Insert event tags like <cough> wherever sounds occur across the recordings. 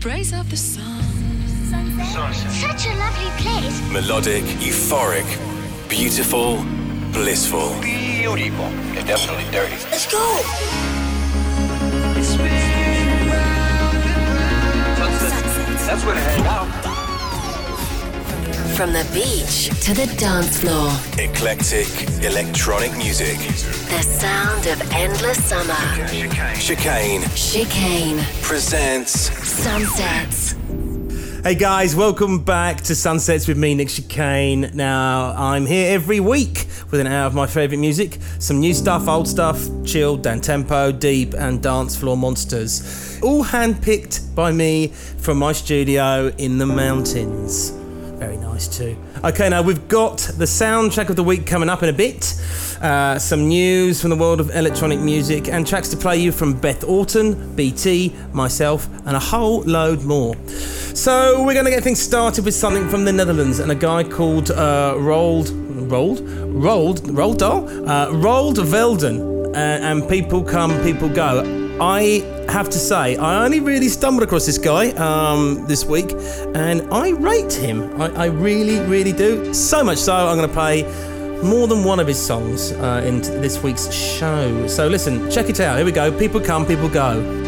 praise of the sun. Such a lovely place. Melodic, euphoric, beautiful, blissful. Beautiful. It's definitely dirty. Let's go. That's where to hang out. From the beach to the dance floor, Eclectic, electronic music. the sound of endless summer. Chicane Chicane presents sunsets. Hey guys, welcome back to Sunsets with me, Nick Chicane. Now, I'm here every week with an hour of my favourite music, some new stuff, old stuff, chilled, down tempo, deep, and dance floor monsters. All handpicked by me from my studio in the mountains. Very nice too. Okay, now we've got the soundtrack of the week coming up in a bit. Uh, some news from the world of electronic music and tracks to play you from Beth Orton, BT, myself, and a whole load more. So we're going to get things started with something from the Netherlands and a guy called uh, Rold, Rold, Roald, Roald Dahl, uh, Roald Velden, uh, and people come, people go. I have to say, I only really stumbled across this guy um, this week, and I rate him. I, I really, really do. So much so, I'm going to play more than one of his songs uh, in this week's show. So listen, check it out. Here we go. People come, people go.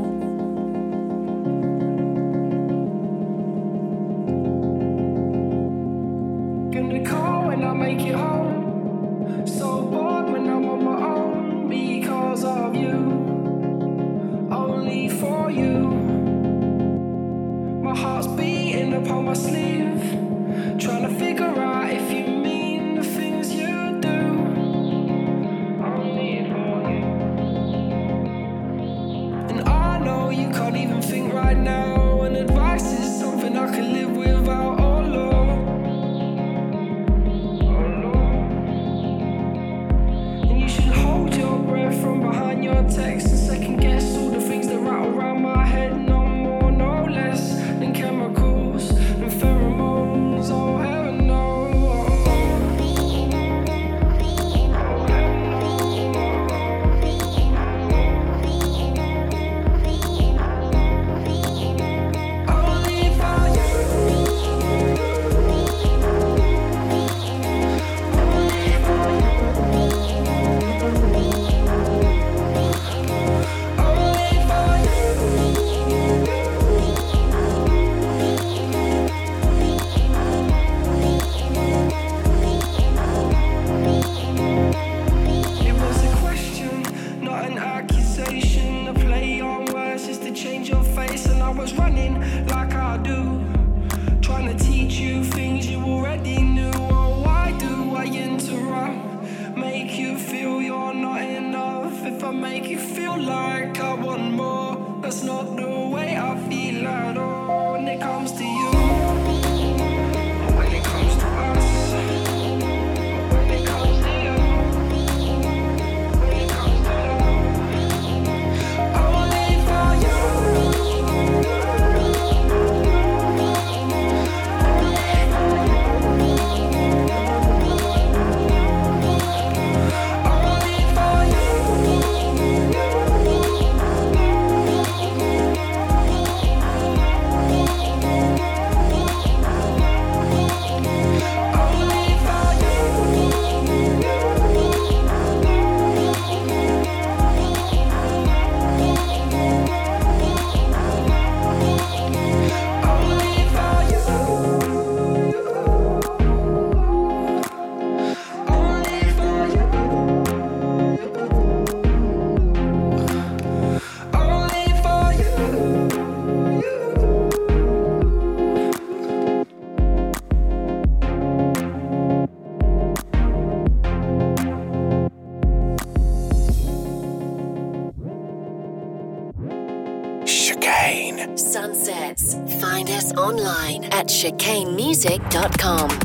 chicanemusic.com.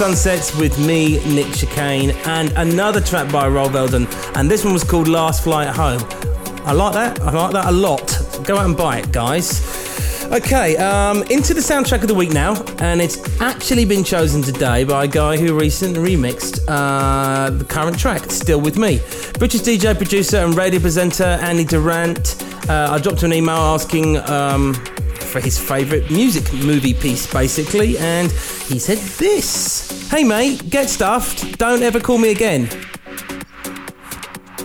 Sunsets with me, Nick Chicane, and another track by Roald Velden, and this one was called Last Flight Home. I like that. I like that a lot. Go out and buy it, guys. Okay, um, into the soundtrack of the week now, and it's actually been chosen today by a guy who recently remixed uh, the current track, Still With Me. British DJ, producer, and radio presenter Andy Durrant. Uh, I dropped him an email asking um, for his favourite music movie piece, basically, and he said this Hey mate, get stuffed, don't ever call me again.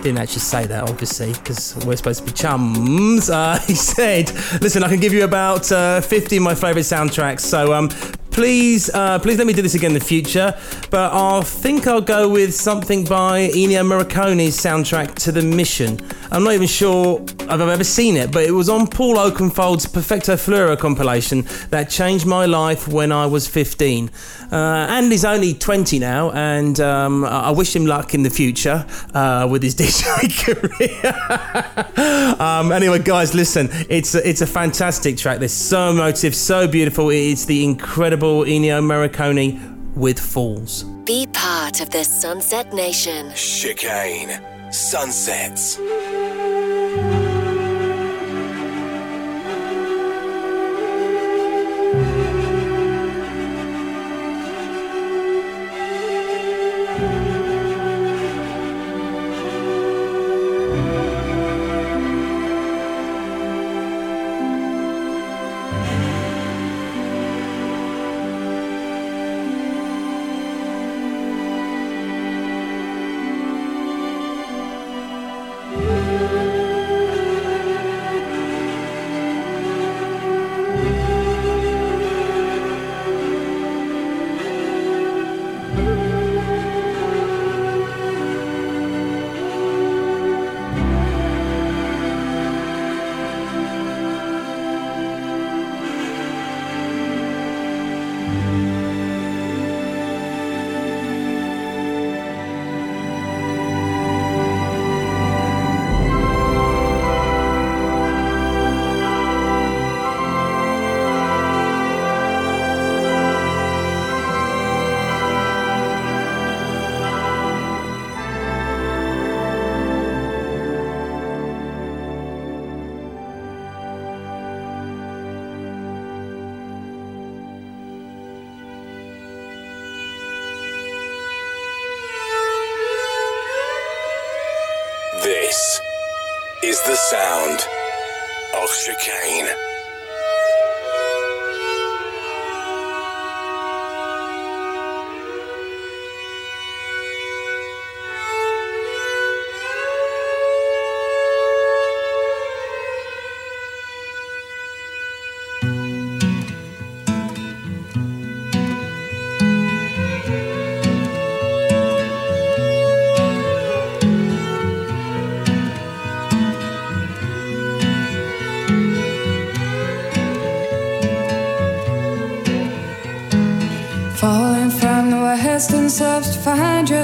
Didn't actually say that, obviously, because we're supposed to be chums. <laughs> Uh, he said, "Listen, I can give you about uh, 50 of my favourite soundtracks, so um, please, uh, please let me do this again in the future. But I think I'll go with something by Ennio Morricone's soundtrack to The Mission. I'm not even sure I've ever seen it, but it was on Paul Oakenfold's Perfecto Fluoro compilation that changed my life when I was 15. Uh, Andy's only 20 now, and um, I wish him luck in the future uh, with his <laughs> DJ career. <laughs> um, anyway, guys, listen, it's a, it's a fantastic track. There's so emotive, so beautiful. It's the incredible Ennio Morricone with Falls. Be part of the Sunset Nation. Chicane. Sunsets.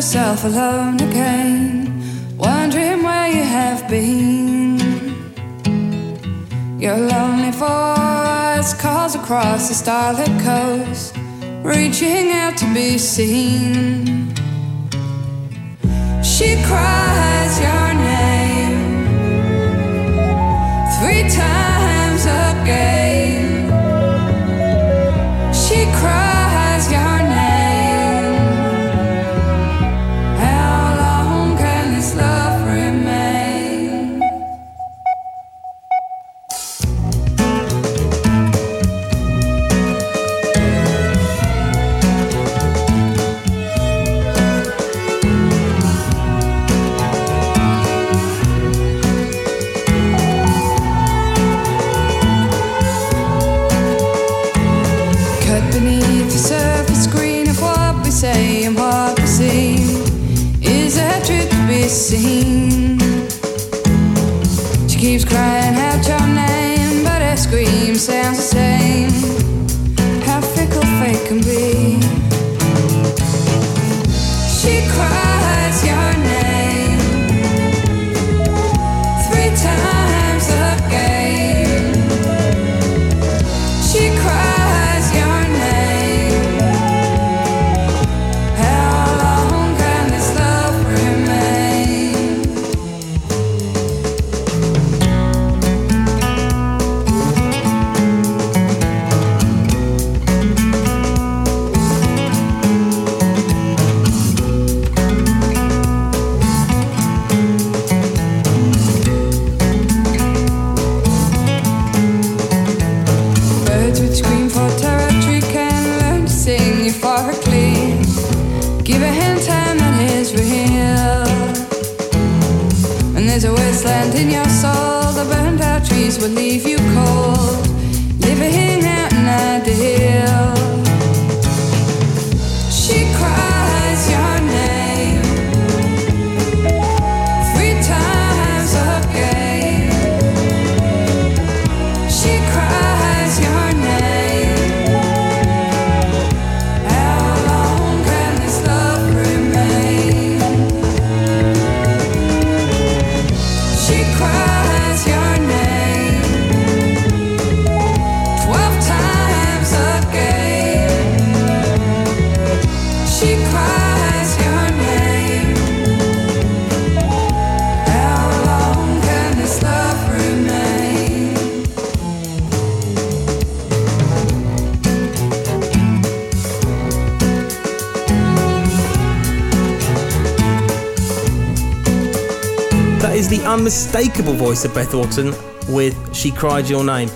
Yourself alone again. Wondering where you have been. Your lonely voice calls across the starlit coast, reaching out to be seen. Unmistakable voice of Beth Orton with She Cried Your Name.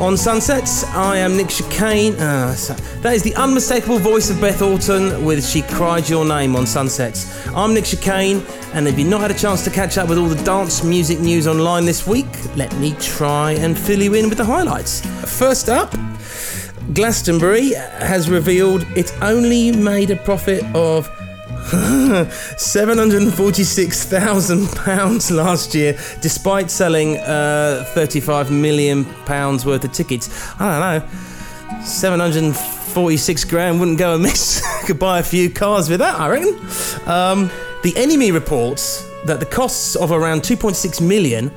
On Sunsets, I am Nick Chicane. Uh, that is the unmistakable voice of Beth Orton with She Cried Your Name on Sunsets. I'm Nick Chicane, and if you've not had a chance to catch up with all the dance music news online this week, let me try and fill you in with the highlights. First up, Glastonbury has revealed it's only made a profit of <laughs> £746,000 last year, despite selling uh, £35 million worth of tickets. I don't know, 746 grand wouldn't go amiss. <laughs> Could buy a few cars with that, I reckon. Um, the NME reports that the costs of around 2.6 million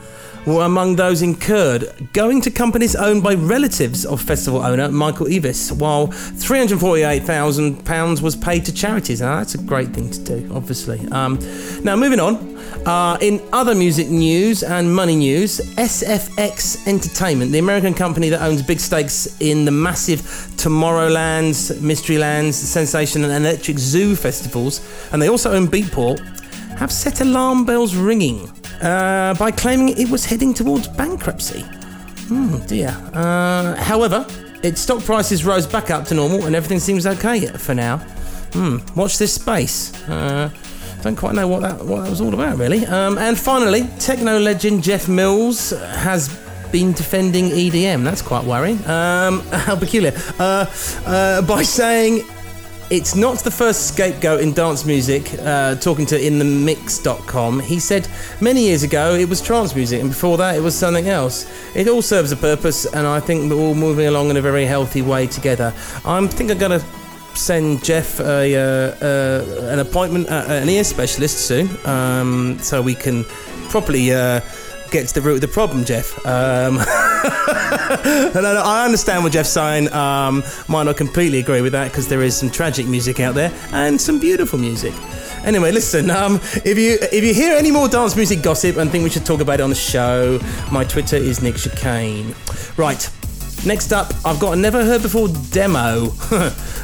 were among those incurred going to companies owned by relatives of festival owner Michael Eavis, while £348,000 was paid to charities. Now, that's a great thing to do, obviously. Um, now, moving on. Uh, in other music news and money news, SFX Entertainment, the American company that owns big stakes in the massive Tomorrowlands, Mysterylands, Sensation, and Electric Zoo festivals, and they also own Beatport, have set alarm bells ringing uh, by claiming it was heading towards bankruptcy. Hmm, dear. Uh, however, its stock prices rose back up to normal and everything seems okay for now. Hmm, watch this space. Uh, don't quite know what that what that was all about, really. Um, and finally, techno legend Jeff Mills has been defending EDM. That's quite worrying. Um, <laughs> how peculiar. Uh, uh, by saying it's not the first scapegoat in dance music. Uh, talking to InTheMix.com, he said many years ago it was trance music, and before that it was something else. It all serves a purpose, and I think we're all moving along in a very healthy way together. I think I'm going to send Jeff a, uh, uh, an appointment at an ear specialist soon, um, so we can properly. Uh, Get to the root of the problem, Jeff. Um, <laughs> <laughs> I I understand what Jeff's saying. Um, might not completely agree with that because there is some tragic music out there and some beautiful music. Anyway, listen. Um, if you if you hear any more dance music gossip and think we should talk about it on the show, my Twitter is Nick Chicane. Right. Next up, I've got a never heard before demo <laughs>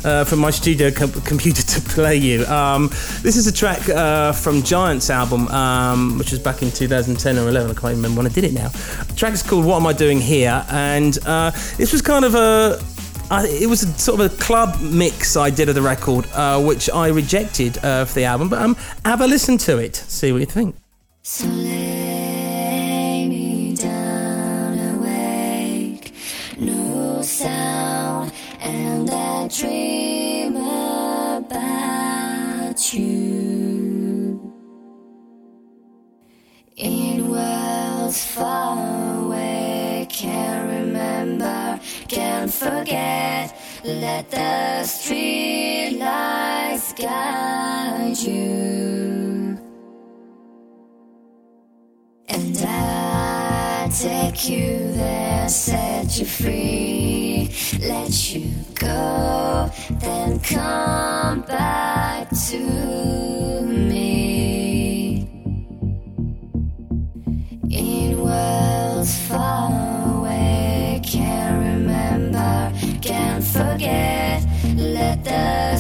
uh, from my studio com- computer to play you. Um, this is a track uh, from Giants album, um, which was back in 2010 or 11. I can't even remember when I did it now. The track is called "What Am I Doing Here," and uh, this was kind of a I, it was a sort of a club mix I did of the record, uh, which I rejected uh, for the album. But um, have a listen to it, see what you think. Dream about you. In worlds far away, can't remember, can't forget. Let the street lights guide you. And I take you there, set you free, let you go, then come back to me. In worlds far away, can't remember, can't forget. Let the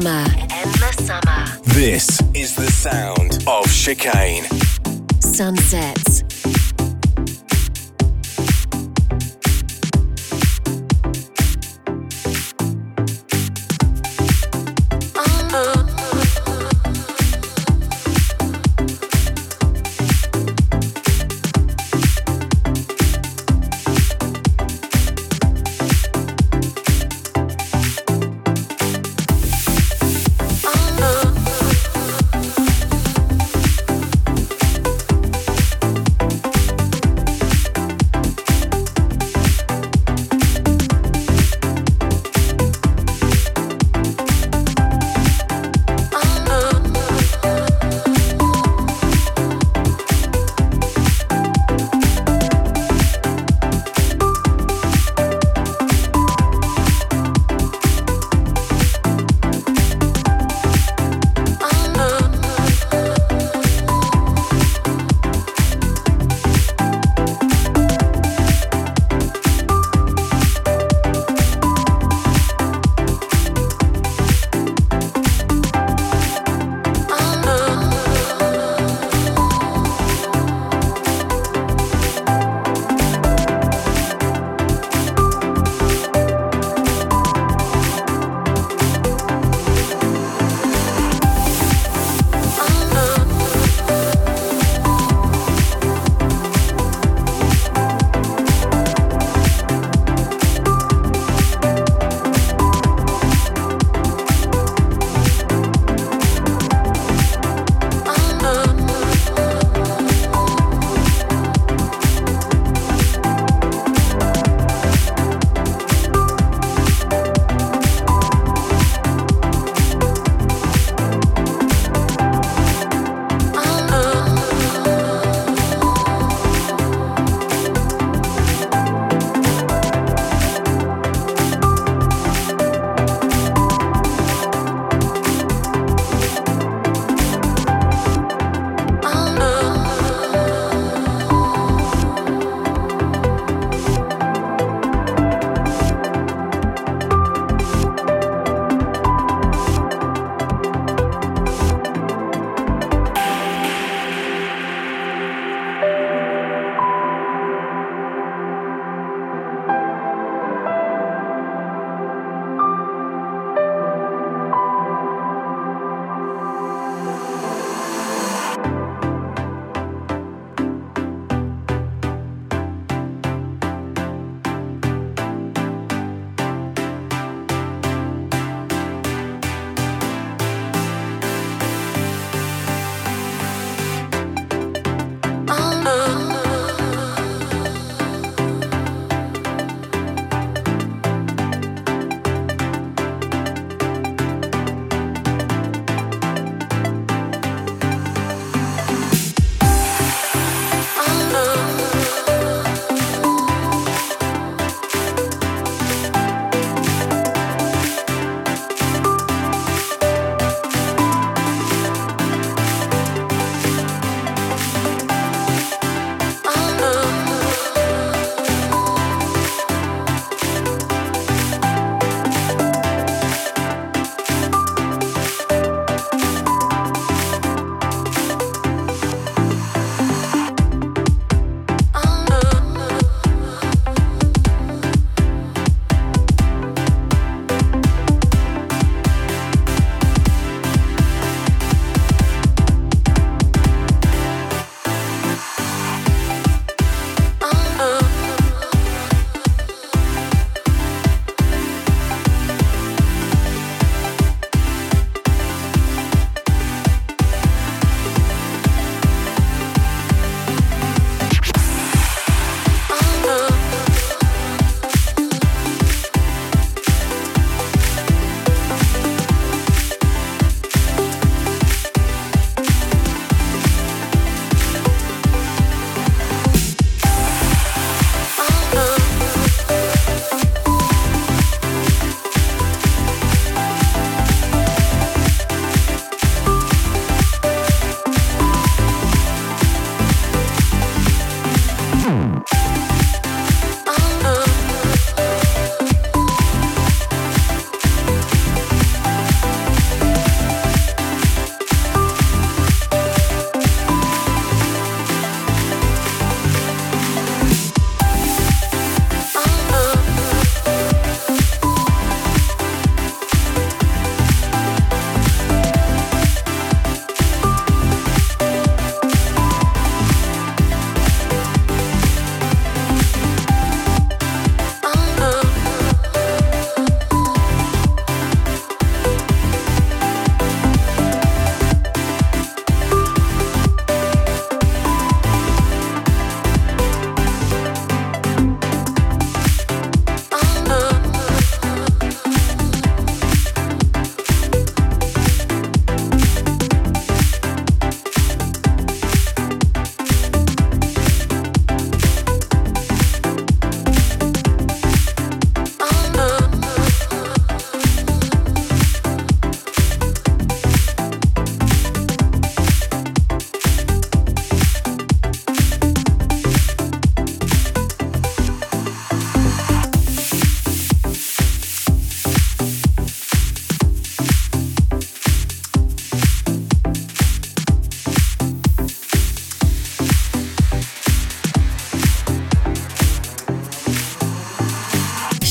summer. Summer. This is the sound of Chicane. Sunsets.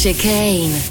Chicane.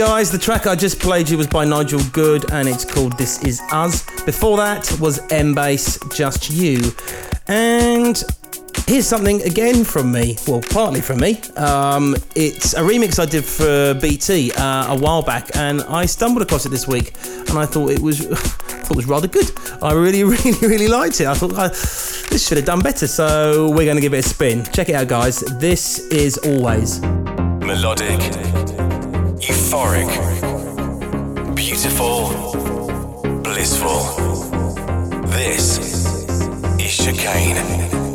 Guys, the track I just played you was by Nigel Good and it's called This Is Us. Before that was Mbase, Just You. And here's something again from me, well, partly from me. Um, it's a remix I did for BT uh, a while back and I stumbled across it this week and I thought it was. <laughs> thought was rather good. I really, <laughs> really, really liked it. I thought I, this should have done better, so we're going to give it a spin. Check it out, guys. This is always. Melodic, euphoric, beautiful, blissful. This is chicane.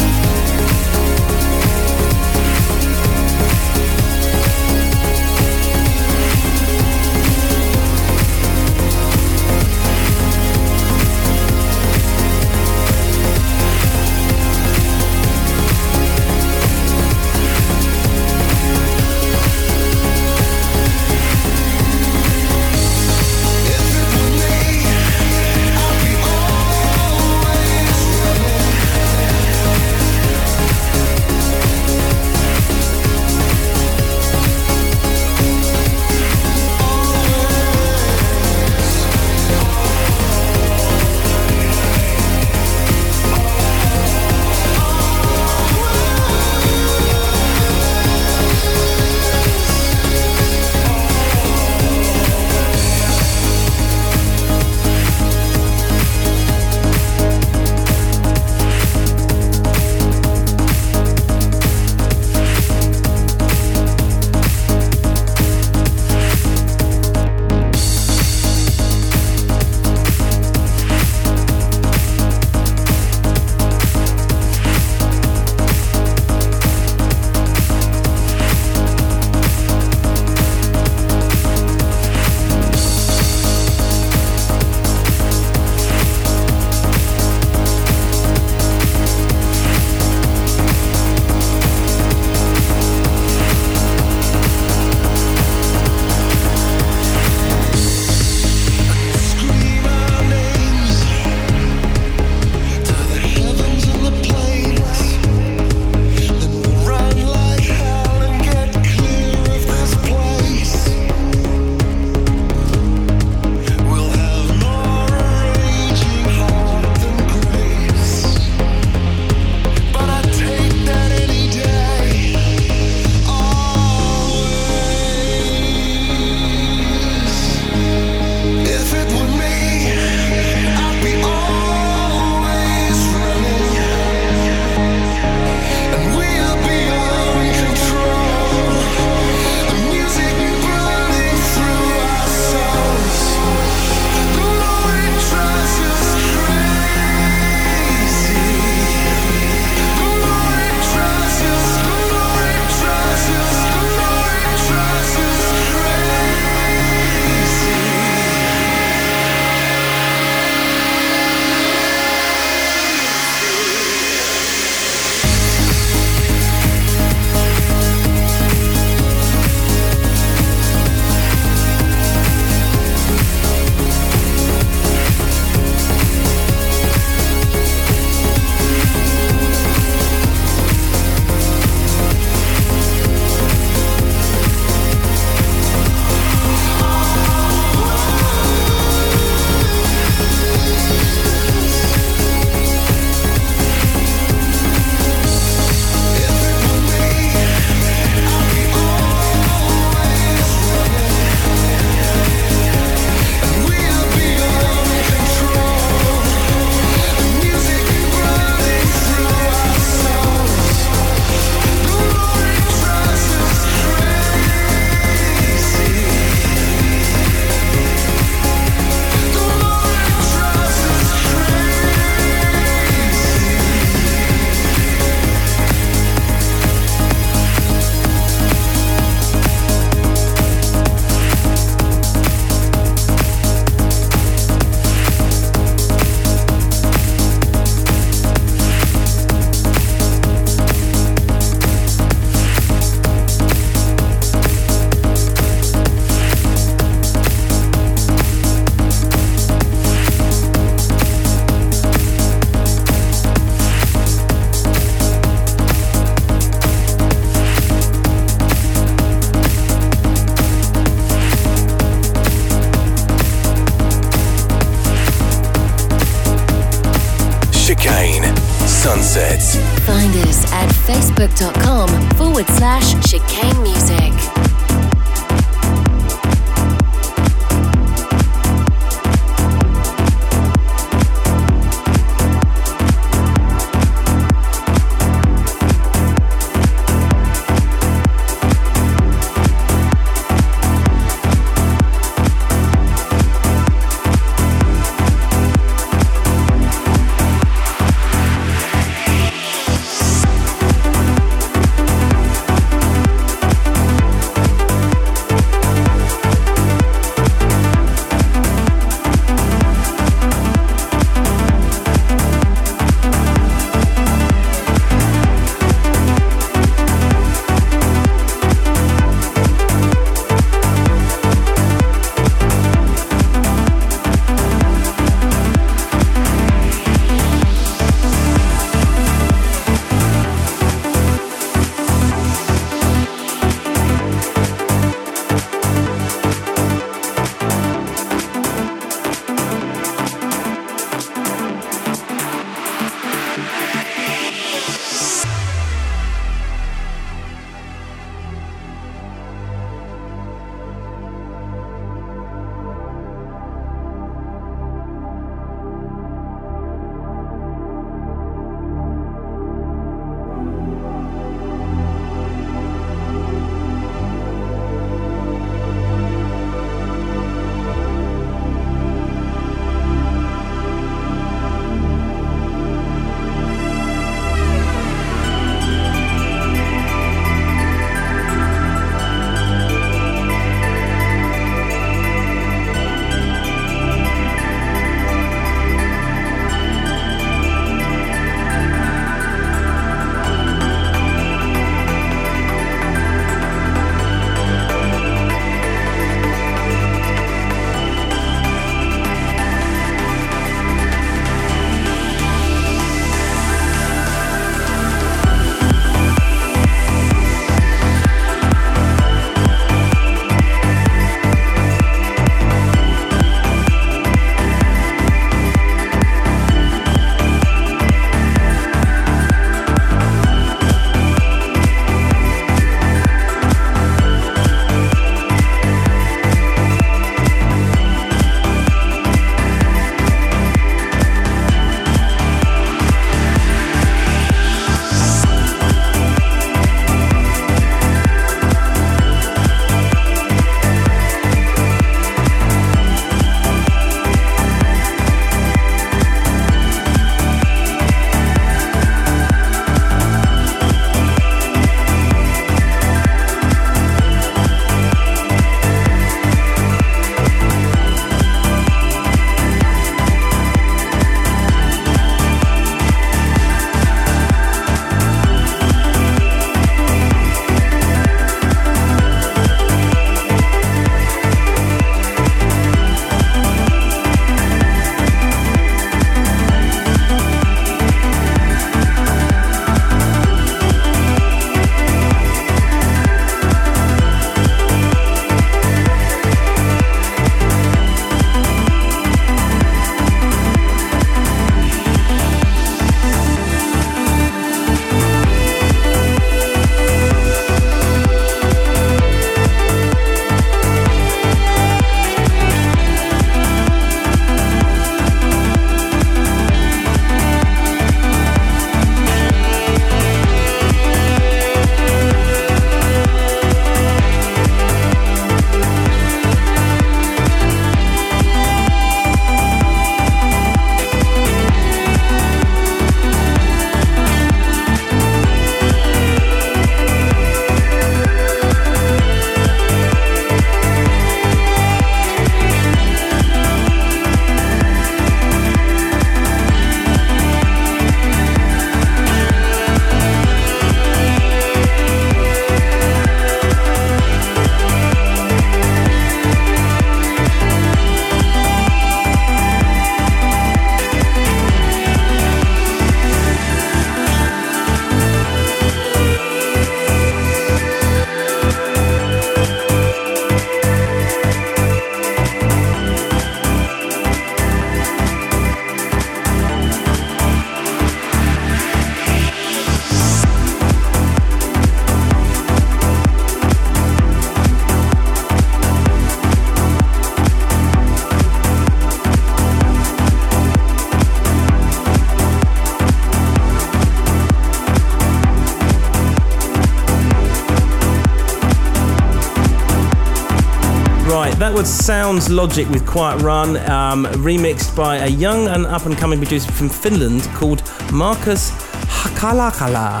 That was Soundslogic with Quiet Run, um, remixed by a young and up and coming producer from Finland called Markus Hakalakala.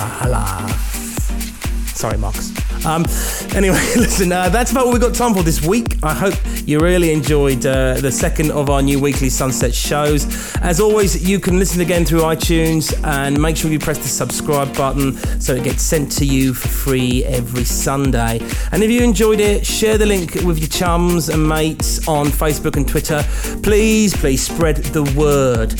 Sorry, Markus. Um, anyway, <laughs> listen, uh, that's about what we've got time for this week. I hope you really enjoyed uh, the second of our new weekly Sunset shows. As always, you can listen again through iTunes and make sure you press the subscribe button so it gets sent to you for free every Sunday. And if you enjoyed it, share the link with your chums and mates on Facebook and Twitter. Please, please spread the word.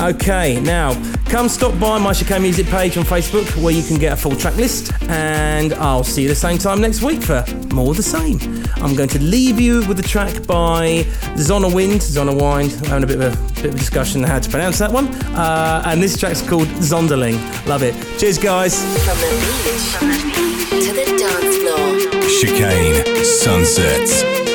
Okay, now come stop by my Chicane Music page on Facebook where you can get a full track list, and I'll see you the same time next week for more of the same. I'm going to leave you with a track by Zonnewind, Zona Wind. We're having a bit of a bit of a discussion on how to pronounce that one, uh, and this track's called Zonderling. Love it. Cheers, guys. From the beach to the dance floor. Chicane Sunsets.